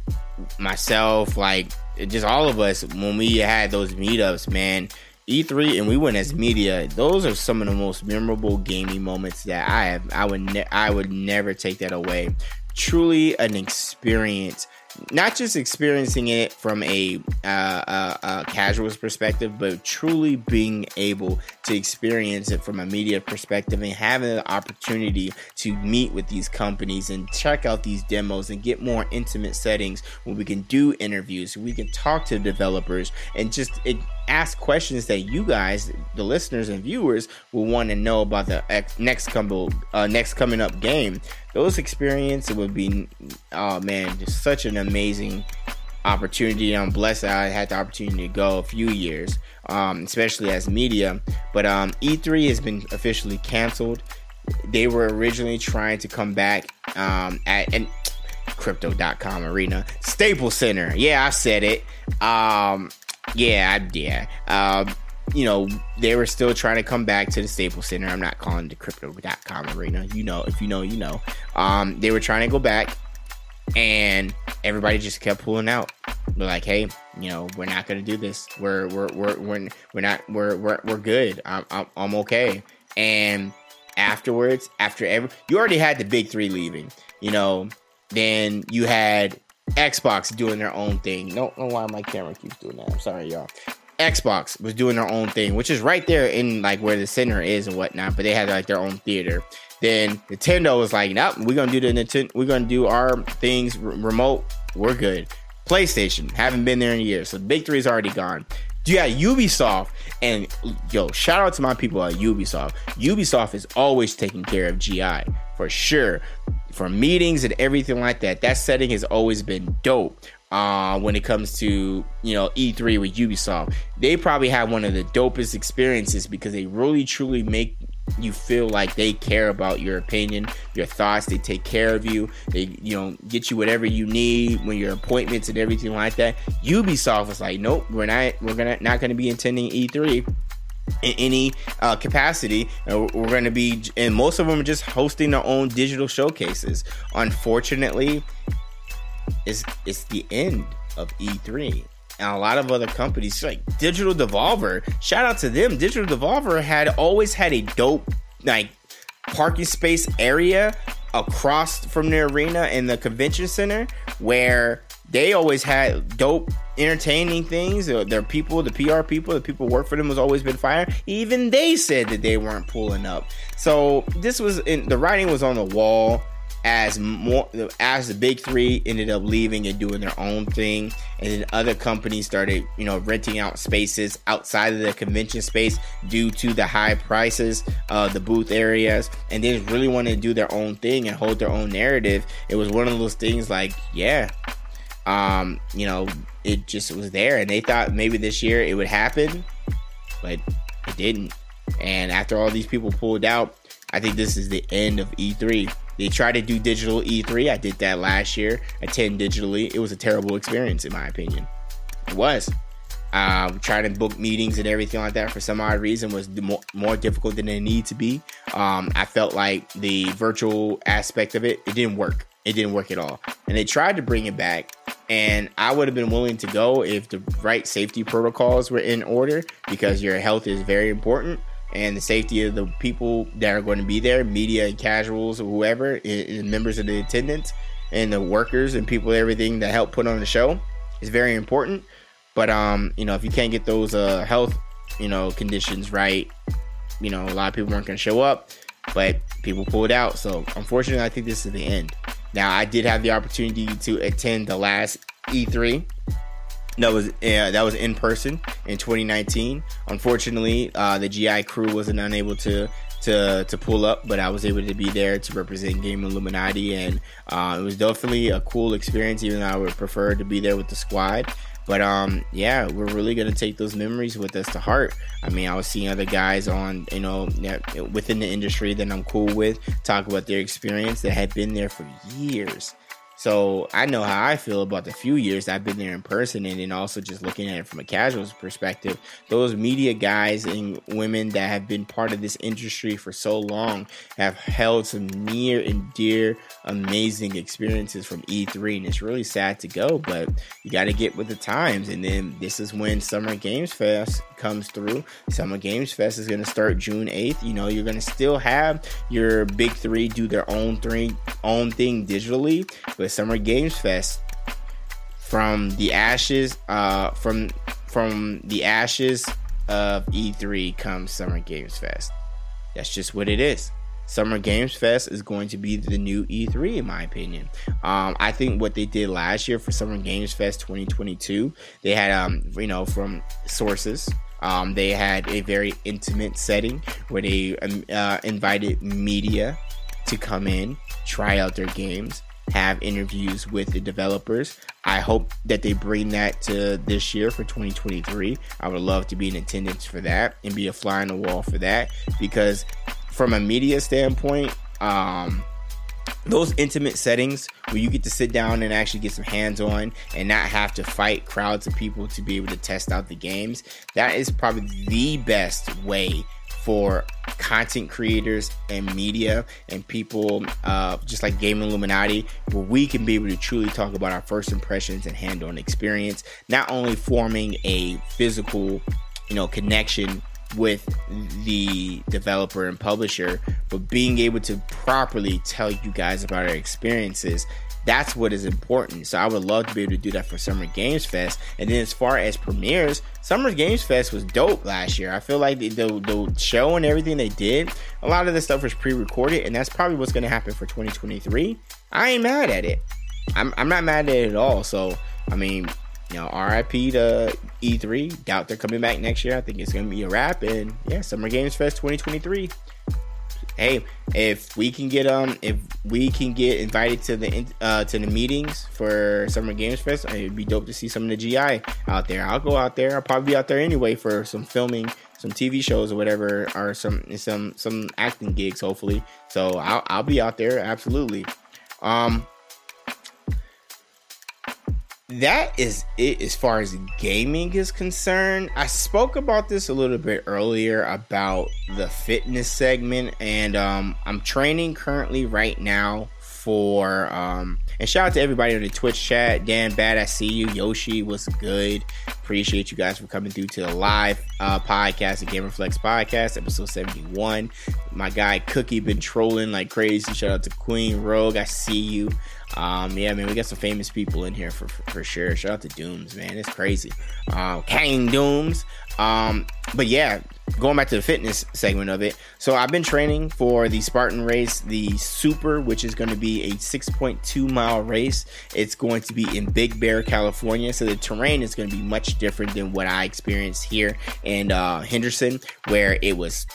myself like just all of us when we had those meetups man. E3 and we went as media. Those are some of the most memorable gaming moments that I have I would ne- I would never take that away. Truly an experience not just experiencing it from a, uh, casual's perspective, but truly being able to experience it from a media perspective and having the opportunity to meet with these companies and check out these demos and get more intimate settings where we can do interviews, we can talk to developers and just it, ask questions that you guys, the listeners and viewers, will want to know about the next coming uh, next coming up game. Those experiences would be, oh man, just such an amazing opportunity. I'm blessed I had the opportunity to go a few years, um, especially as media. But um, E3 has been officially canceled. They were originally trying to come back um, at and crypto.com arena Staples Center. Yeah, I said it. Um, yeah, yeah. Um, you know, they were still trying to come back to the Staples Center. I'm not calling the crypto.com arena. You know, if you know, you know. Um, they were trying to go back and everybody just kept pulling out. They're like, hey, you know, we're not gonna do this. We're we're we're we're, we're not we're we're we're good. I'm, I'm I'm okay. And afterwards, after every you already had the big three leaving, you know, then you had Xbox doing their own thing. No, know why my camera keeps doing that. I'm sorry, y'all. Xbox was doing their own thing, which is right there in like where the center is and whatnot. But they had like their own theater. Then Nintendo was like, "Nope, we're gonna do the Nintendo. We're gonna do our things r- remote. We're good." PlayStation haven't been there in years, so big three is already gone. Yeah, Ubisoft and yo, shout out to my people at Ubisoft. Ubisoft is always taking care of GI for sure for meetings and everything like that. That setting has always been dope. Uh, when it comes to you know E3 with Ubisoft, they probably have one of the dopest experiences because they really truly make you feel like they care about your opinion, your thoughts. They take care of you. They you know get you whatever you need when your appointments and everything like that. Ubisoft was like, nope, we're not we're gonna not gonna be attending E3 in any uh, capacity. Uh, we're going to be, and most of them are just hosting their own digital showcases. Unfortunately, it's it's the end of E3. And a lot of other companies, like Digital Devolver, shout out to them. Digital Devolver had always had a dope like parking space area across from the arena in the convention center where they always had dope entertaining things. Uh, their people the pr people the people work for them was always been fired even they said that they weren't pulling up. So this was in the writing was on the wall as more as the big three ended up leaving and doing their own thing. And then other companies started you know renting out spaces outside of the convention space due to the high prices of the booth areas. And they just really wanted to do their own thing and hold their own narrative. It was one of those things like yeah um, you know, it just was there, and they thought maybe this year it would happen, but it didn't. And after all these people pulled out, I think this is the end of E3. They tried to do digital E3. I did that last year. Attend digitally. It was a terrible experience, in my opinion. It was. Um, trying to book meetings and everything like that for some odd reason was more, more difficult than it needed to be. Um, I felt like the virtual aspect of it, it didn't work. It didn't work at all. And they tried to bring it back, and I would have been willing to go if the right safety protocols were in order because your health is very important and the safety of the people that are going to be there, media and casuals or whoever, and members of the attendance and the workers and people, everything that help put on the show is very important. But um, you know, if you can't get those uh health, you know, conditions right, you know, a lot of people weren't going to show up, but people pulled out. So unfortunately, I think this is the end. Now, I did have the opportunity to attend the last E3 that was uh, that was in person in 2019. Unfortunately, uh, the GI crew wasn't unable to to to pull up, but I was able to be there to represent Game Illuminaughty, and uh, it was definitely a cool experience. Even though I would prefer to be there with the squad. But um, yeah, we're really gonna take those memories with us to heart. I mean, I was seeing other guys on, you know, within the industry that I'm cool with talk about their experience that had been there for years so I know how I feel about the few years I've been there in person, and then also just looking at it from a casual perspective. Those media guys and women that have been part of this industry for so long have held some near and dear, amazing experiences from E3, and it's really sad to go, but you got to get with the times. And then this is when Summer Games Fest comes through. Summer Games Fest is going to start June 8th. You know, you're going to still have your big three do their own thing, own thing digitally, but Summer Games Fest from the ashes uh, from from the ashes of E3 comes Summer Games Fest. That's just what it is. Summer Games Fest is going to be the new E3, in my opinion. Um, I think what they did last year for Summer Games Fest 2022, they had, um, you know, from sources, um, they had a very intimate setting where they um, uh, invited media to come in, try out their games, have interviews with the developers. I hope that they bring that to this year for 2023. I would love to be in attendance for that and be a fly on the wall for that because from a media standpoint, um, those intimate settings where you get to sit down and actually get some hands on and not have to fight crowds of people to be able to test out the games, that is probably the best way for content creators and media and people uh, just like Game Illuminaughty, where we can be able to truly talk about our first impressions and hand on experience, not only forming a physical, you know, connection with the developer and publisher, but being able to properly tell you guys about our experiences that's what is important. So I would love to be able to do that for Summer Games Fest. And then as far as premieres, Summer Games Fest was dope last year. I feel like the, the, the show and everything they did, a lot of the stuff was pre-recorded, and that's probably what's going to happen for 2023. I ain't mad at it. I'm, I'm not mad at it at all. So I mean, you know, RIP to E3. Doubt they're coming back next year. I think it's going to be a wrap. And yeah, Summer Games Fest 2023 hey, if we can get um, if we can get invited to the uh to the meetings for Summer Games Fest, it'd be dope to see some of the GI out there. I'll go out there. I'll probably be out there anyway for some filming, some TV shows or whatever, or some some some acting gigs, hopefully. So I'll I'll be out there absolutely. Um, that is it as far as gaming is concerned. I spoke about this a little bit earlier about the fitness segment, and um, I'm training currently right now for um, and shout out to everybody on the Twitch chat. Dan Bad, I see you. Yoshi was good. Appreciate you guys for coming through to the live uh, podcast, the Game Gamerflex podcast, episode 71. My guy Cookie been trolling like crazy. Shout out to Queen Rogue. I see you. Um, yeah, man, we got some famous people in here for, for, for sure. Shout out to Dooms, man. It's crazy. Uh, Kang Dooms. Um, but yeah, going back to the fitness segment of it. So I've been training for the Spartan race, the Super, which is going to be a 6.2 mile race. It's going to be in Big Bear, California. So the terrain is going to be much different than what I experienced here in uh, Henderson, where it was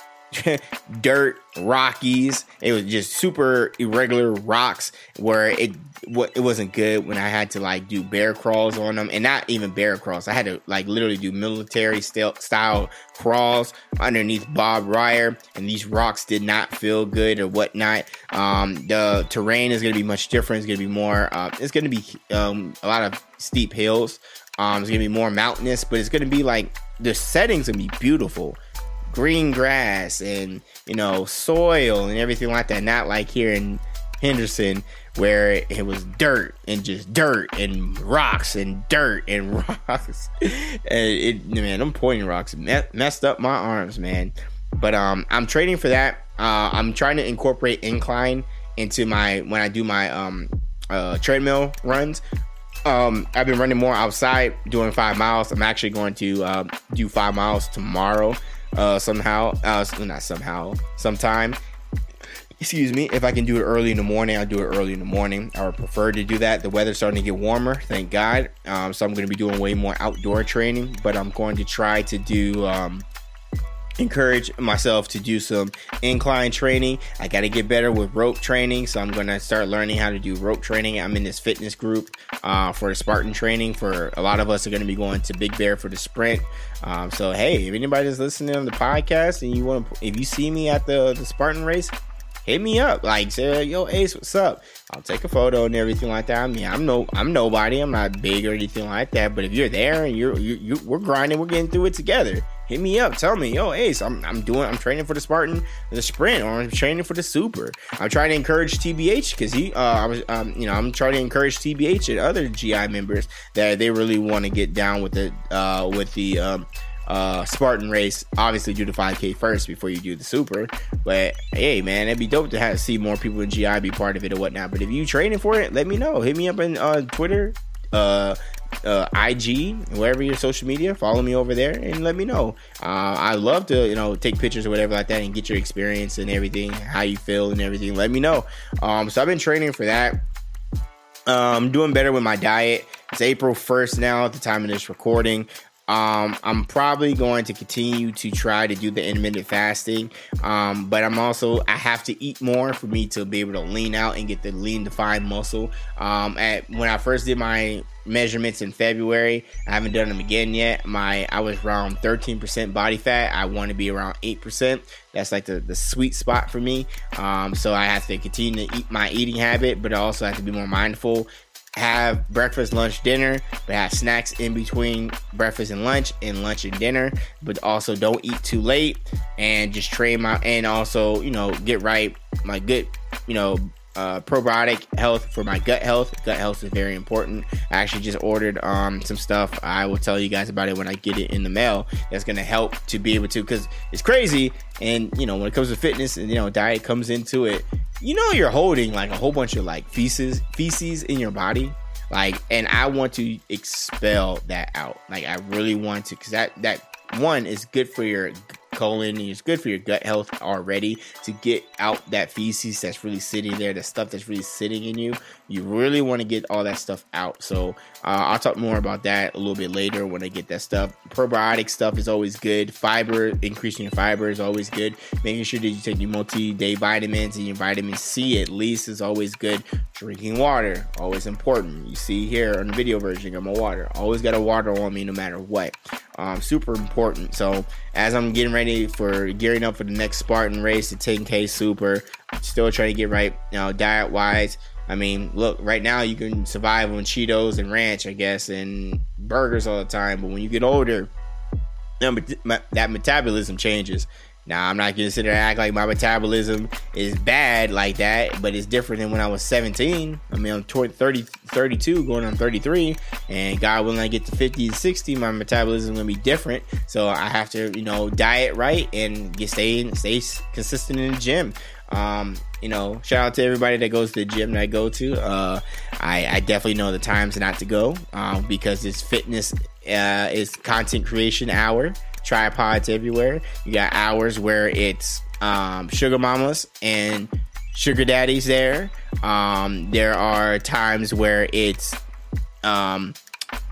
dirt, rockies. It was just super irregular rocks where it it wasn't good when I had to like do bear crawls on them, and not even bear crawls. I had to like literally do military style crawls underneath barbed wire, and these rocks did not feel good or whatnot. Um, the terrain is going to be much different. It's going to be more. Uh, it's going to be um, a lot of steep hills. Um, it's going to be more mountainous, but it's going to be like the settings to be beautiful green grass and you know soil and everything like that. Not like here in Henderson where it, was dirt and just dirt and rocks and dirt and rocks. and it man, I'm pointing rocks me- messed up my arms, man. But um, I'm training for that. Uh, I'm trying to incorporate incline into my when I do my um uh, treadmill runs. Um, I've been running more outside, doing five miles. I'm actually going to uh, do five miles tomorrow uh, somehow. Uh, not somehow, sometime. Excuse me. If I can do it early in the morning, I'll do it early in the morning. I would prefer to do that. The weather's starting to get warmer, thank God. Um, so I'm going to be doing way more outdoor training, but I'm going to try to do um, encourage myself to do some incline training. I got to get better with rope training, so I'm going to start learning how to do rope training. I'm in this fitness group uh, for Spartan training. For a lot of us are going to be going to Big Bear for the sprint. Um, so hey, if anybody's listening on the podcast and you want to, if you see me at the the Spartan race, hit me up. Like say, yo, Ace, what's up? I'll take a photo and everything like that. I mean, I'm no, I'm nobody. I'm not big or anything like that. But if you're there and you're, you, you, we're grinding, we're getting through it together hit me up. Tell me, yo, Ace, I'm, I'm doing, I'm training for the Spartan, the sprint, or I'm training for the super. I'm trying to encourage TBH because he, uh, I was, um, you know, I'm trying to encourage TBH and other GI members that they really want to get down with the, uh, with the, um, uh, Spartan race. Obviously, do the 5K first before you do the super. But hey, man, it'd be dope to have see more people in GI be part of it or whatnot. But if you training for it, let me know. Hit me up on uh, Twitter, uh, uh, IG, wherever your social media, follow me over there and let me know. Uh, I love to, you know, take pictures or whatever like that and get your experience and everything, how you feel and everything. Let me know. Um, so I've been training for that. I'm um, doing better with my diet. It's April 1st now at the time of this recording. Um, I'm probably going to continue to try to do the intermittent fasting, um, but I'm also I have to eat more for me to be able to lean out and get the lean defined muscle. Um, at when I first did my measurements in February, I haven't done them again yet. My I was around 13% body fat. I want to be around 8%. That's like the, the sweet spot for me. Um, so I have to continue to eat my eating habit, but I also have to be more mindful have breakfast, lunch, dinner, but have snacks in between breakfast and lunch and lunch and dinner, but also don't eat too late and just train my and also, you know, get right my good, you know, uh, probiotic health for my gut health. Gut health is very important. I actually just ordered um, some stuff. I will tell you guys about it when I get it in the mail. That's going to help to be able to, because it's crazy. And, you know, when it comes to fitness and, you know, diet comes into it, you know, you're holding like a whole bunch of like feces, feces in your body. Like, and I want to expel that out. Like, I really want to, because that, that one is good for your colon and it's good for your gut health already to get out that feces that's really sitting there the stuff that's really sitting in you you really want to get all that stuff out. So uh, i'll talk more about that a little bit later when i get that stuff. Probiotic stuff is always good. Fiber increasing your fiber is always good. Making sure that you take your multi-day vitamins and your vitamin c at least is always good. Drinking water always important. You see here on the video version my water. Always got a water on me no matter what. Um, super important. So as i'm getting ready for gearing up for the next Spartan race, the 10K Super. Still trying to get right, you know, diet wise. I mean, look, right now you can survive on Cheetos and ranch, I guess, and burgers all the time. But when you get older, that metabolism changes. Now, I'm not to sit there and act like my metabolism is bad like that, but it's different than when I was 17. I mean, I'm 30, 32, going on 33, and God willing, I get to 50 and 60, my metabolism to be different. So I have to, you know, diet right and get stay, stay consistent in the gym. Um, you know, shout out to everybody that goes to the gym that I go to. Uh, I, I definitely know the times not to go um, because it's fitness, uh, is content creation hour tripods everywhere. You got hours where it's um, sugar mamas and sugar daddies there. Um, there are times where it's um,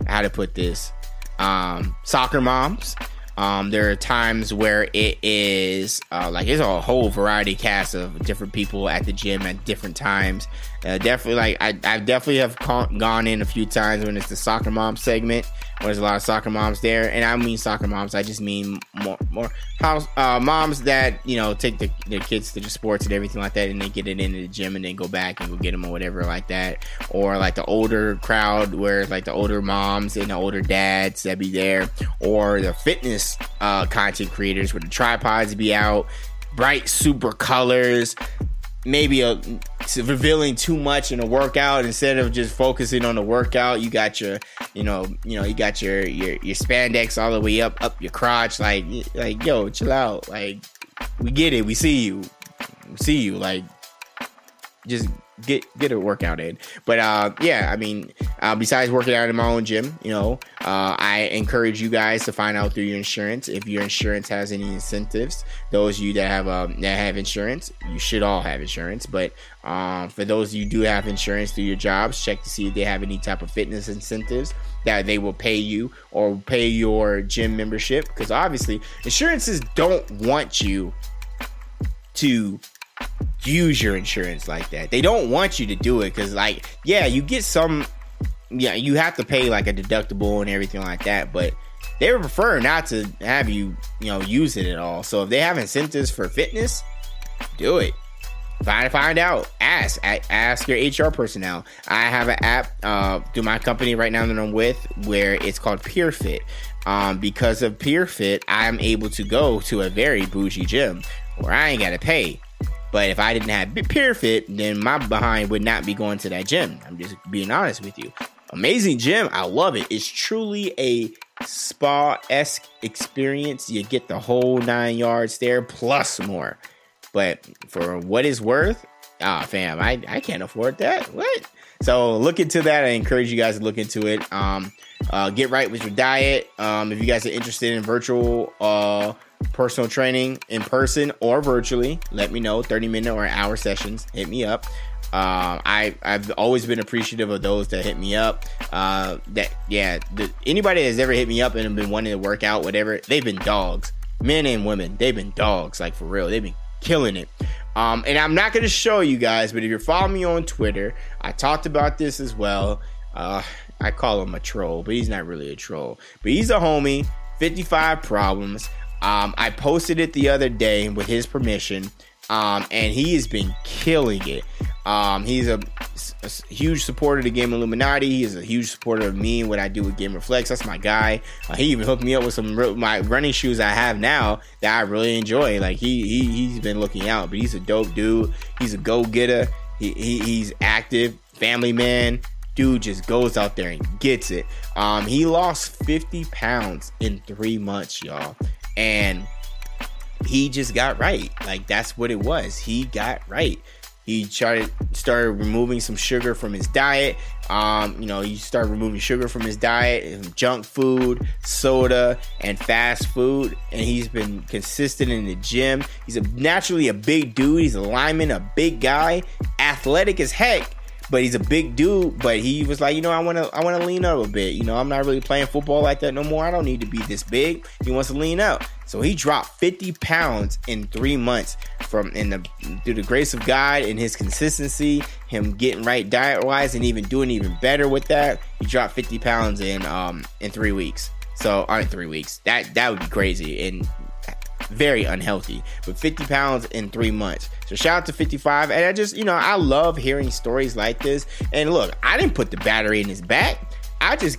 how to put this um, soccer moms. Um, there are times where it is uh, like it's a whole variety cast of different people at the gym at different times. Uh, definitely, like I, I definitely have gone in a few times when it's the soccer mom segment, where there's a lot of soccer moms there, and I mean soccer moms. I just mean more more house uh, moms that you know take the, their kids to the sports and everything like that, and they get it into the gym and then go back and go get them or whatever like that. Or like the older crowd, where like the older moms and the older dads that be there, or the fitness uh, content creators with the tripods be out, bright super colors, maybe a revealing too much in a workout instead of just focusing on the workout you got your you know you know you got your your, your spandex all the way up up your crotch like like yo chill out like we get it we see you we see you like just get get a workout in. But uh, yeah, I mean, uh, besides working out in my own gym, you know, uh, I encourage you guys to find out through your insurance if your insurance has any incentives. Those of you that have um, that have insurance, you should all have insurance. But um, for those you do have insurance through your jobs, check to see if they have any type of fitness incentives that they will pay you or pay your gym membership. Because obviously, insurances don't want you to use your insurance like that. They don't want you to do it because, like, yeah, you get some, yeah, you have to pay like a deductible and everything like that, but they would prefer not to have you, you know, use it at all. So if they have incentives for fitness, do it. Find find out. Ask ask your HR personnel. I have an app uh, through my company right now that I'm with where it's called PeerFit. Um, because of PeerFit, I'm able to go to a very bougie gym where I ain't gotta pay. But if I didn't have PeerFit, then my behind would not be going to that gym. I'm just being honest with you. Amazing gym. I love it. It's truly a spa esque experience. You get the whole nine yards there plus more. But for what it's worth, ah, oh, fam, I, I can't afford that. What? So look into that. I encourage you guys to look into it. Um, uh, get right with your diet. Um, if you guys are interested in virtual uh, personal training in person or virtually, let me know. 30 minute or hour sessions, hit me up. Uh, I I've always been appreciative of those that hit me up. Uh, that yeah, the, anybody that's ever hit me up and been wanting to work out, whatever, they've been dogs, men and women. They've been dogs, like for real. They've been killing it. Um, and I'm not gonna show you guys, but if you're following me on Twitter, I talked about this as well. Uh, I call him a troll, but he's not really a troll. But he's a homie. 55 problems. Um, I posted it the other day with his permission, um, and he has been killing it. Um, he's a, a, huge supporter of the game Illuminaughty. He is a huge supporter of me and what I do with Gamer Flex. That's my guy. Uh, he even hooked me up with some my running shoes I have now that I really enjoy. Like he, he he's been looking out, but he's a dope dude. He's a go getter. He, he, he's active, family man. Dude just goes out there and gets it. Um, he lost 50 pounds in three months, y'all and he just got right. Like that's what it was. He got right. He started started removing some sugar from his diet. Um, you know, he started removing sugar from his diet, junk food, soda, and fast food. And he's been consistent in the gym. He's a naturally a big dude. He's a lineman, a big guy, athletic as heck but he's a big dude. But he was like, you know, I want to, I want to lean up a bit. You know, I'm not really playing football like that no more. I don't need to be this big. He wants to lean out, so he dropped 50 pounds in three months from in the through the grace of God and his consistency, him getting right diet wise, and even doing even better with that. He dropped 50 pounds in um in three weeks. So, aren't three weeks. That that would be crazy. And very unhealthy, but 50 pounds in three months. So shout out to 55. And I just, you know, I love hearing stories like this. And look, I didn't put the battery in his back. I just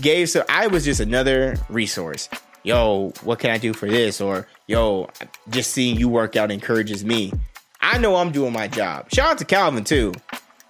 gave so I was just another resource. Yo, what can I do for this? Or yo, just seeing you work out encourages me. I know I'm doing my job. Shout out to Calvin too.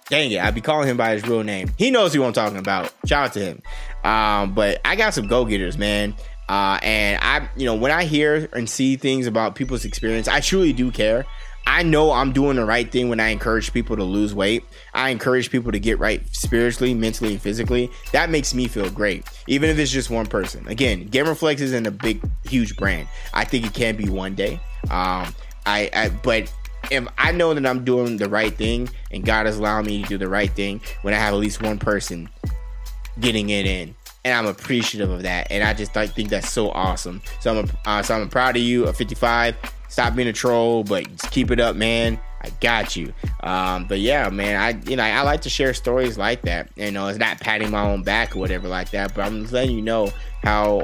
Dang it, I'd be calling him by his real name. He knows who I'm talking about. Shout out to him. Um, but I got some go getters, man. Uh, and I, you know, when I hear and see things about people's experience, I truly do care. I know I'm doing the right thing when I encourage people to lose weight. I encourage people to get right spiritually, mentally, and physically. That makes me feel great, even if it's just one person. Again, Gamer Flex isn't a big, huge brand. I think it can be one day. Um, I, I, but if I know that I'm doing the right thing and God has allowed me to do the right thing when I have at least one person getting it in, and I'm appreciative of that. And I just I think that's so awesome. So I'm uh, so I'm proud of you. A 55. Stop being a troll, but keep it up, man. I got you. Um, but yeah, man, I you know I like to share stories like that. You know, it's not patting my own back or whatever like that, but I'm letting you know how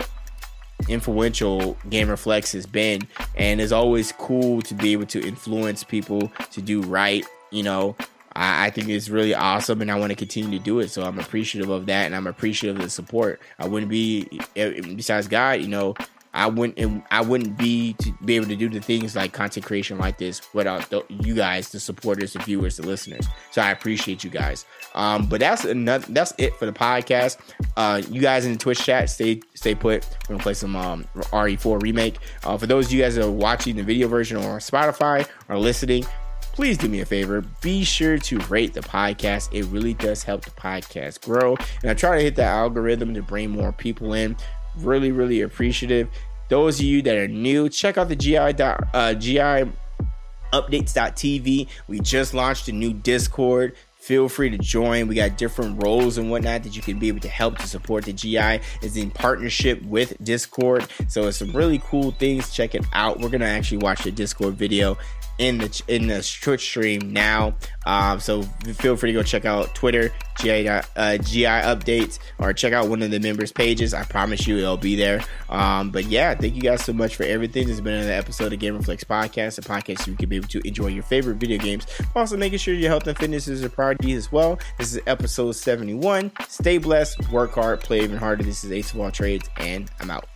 influential Gamer Flex has been, and it's always cool to be able to influence people to do right. You know, I, I think it's really awesome, and I want to continue to do it. So I'm appreciative of that, and I'm appreciative of the support. I wouldn't be eh, besides God, you know. I wouldn't I wouldn't be to be able to do the things like content creation like this without the, you guys, the supporters, the viewers, the listeners. So I appreciate you guys. Um, but that's another that's it for the podcast. Uh, you guys in the Twitch chat, stay stay put. We're gonna play some um, RE4 remake. Uh, for those of you guys that are watching the video version or Spotify or listening, please do me a favor. Be sure to rate the podcast. It really does help the podcast grow. And I try to hit that algorithm to bring more people in. Really, really appreciative. Those of you that are new, check out the GI, uh, GI updates.tv. We just launched a new Discord feel free to join. We got different roles and whatnot that you can be able to help to support the GI. Is in partnership with Discord, so it's some really cool things. Check it out. We're gonna actually watch the Discord video in the in the Twitch stream now. Um, so feel free to go check out Twitter GI uh, GI updates or check out one of the members' pages. I promise you it'll be there. Um, but yeah, thank you guys so much for everything. This has been another episode of GamerFlex Podcast, a podcast you can be able to enjoy your favorite video games, also making sure your health and fitness is a priority as well. This is episode 71. Stay blessed, work hard, play even harder. This is Ace of All Trades, and I'm out.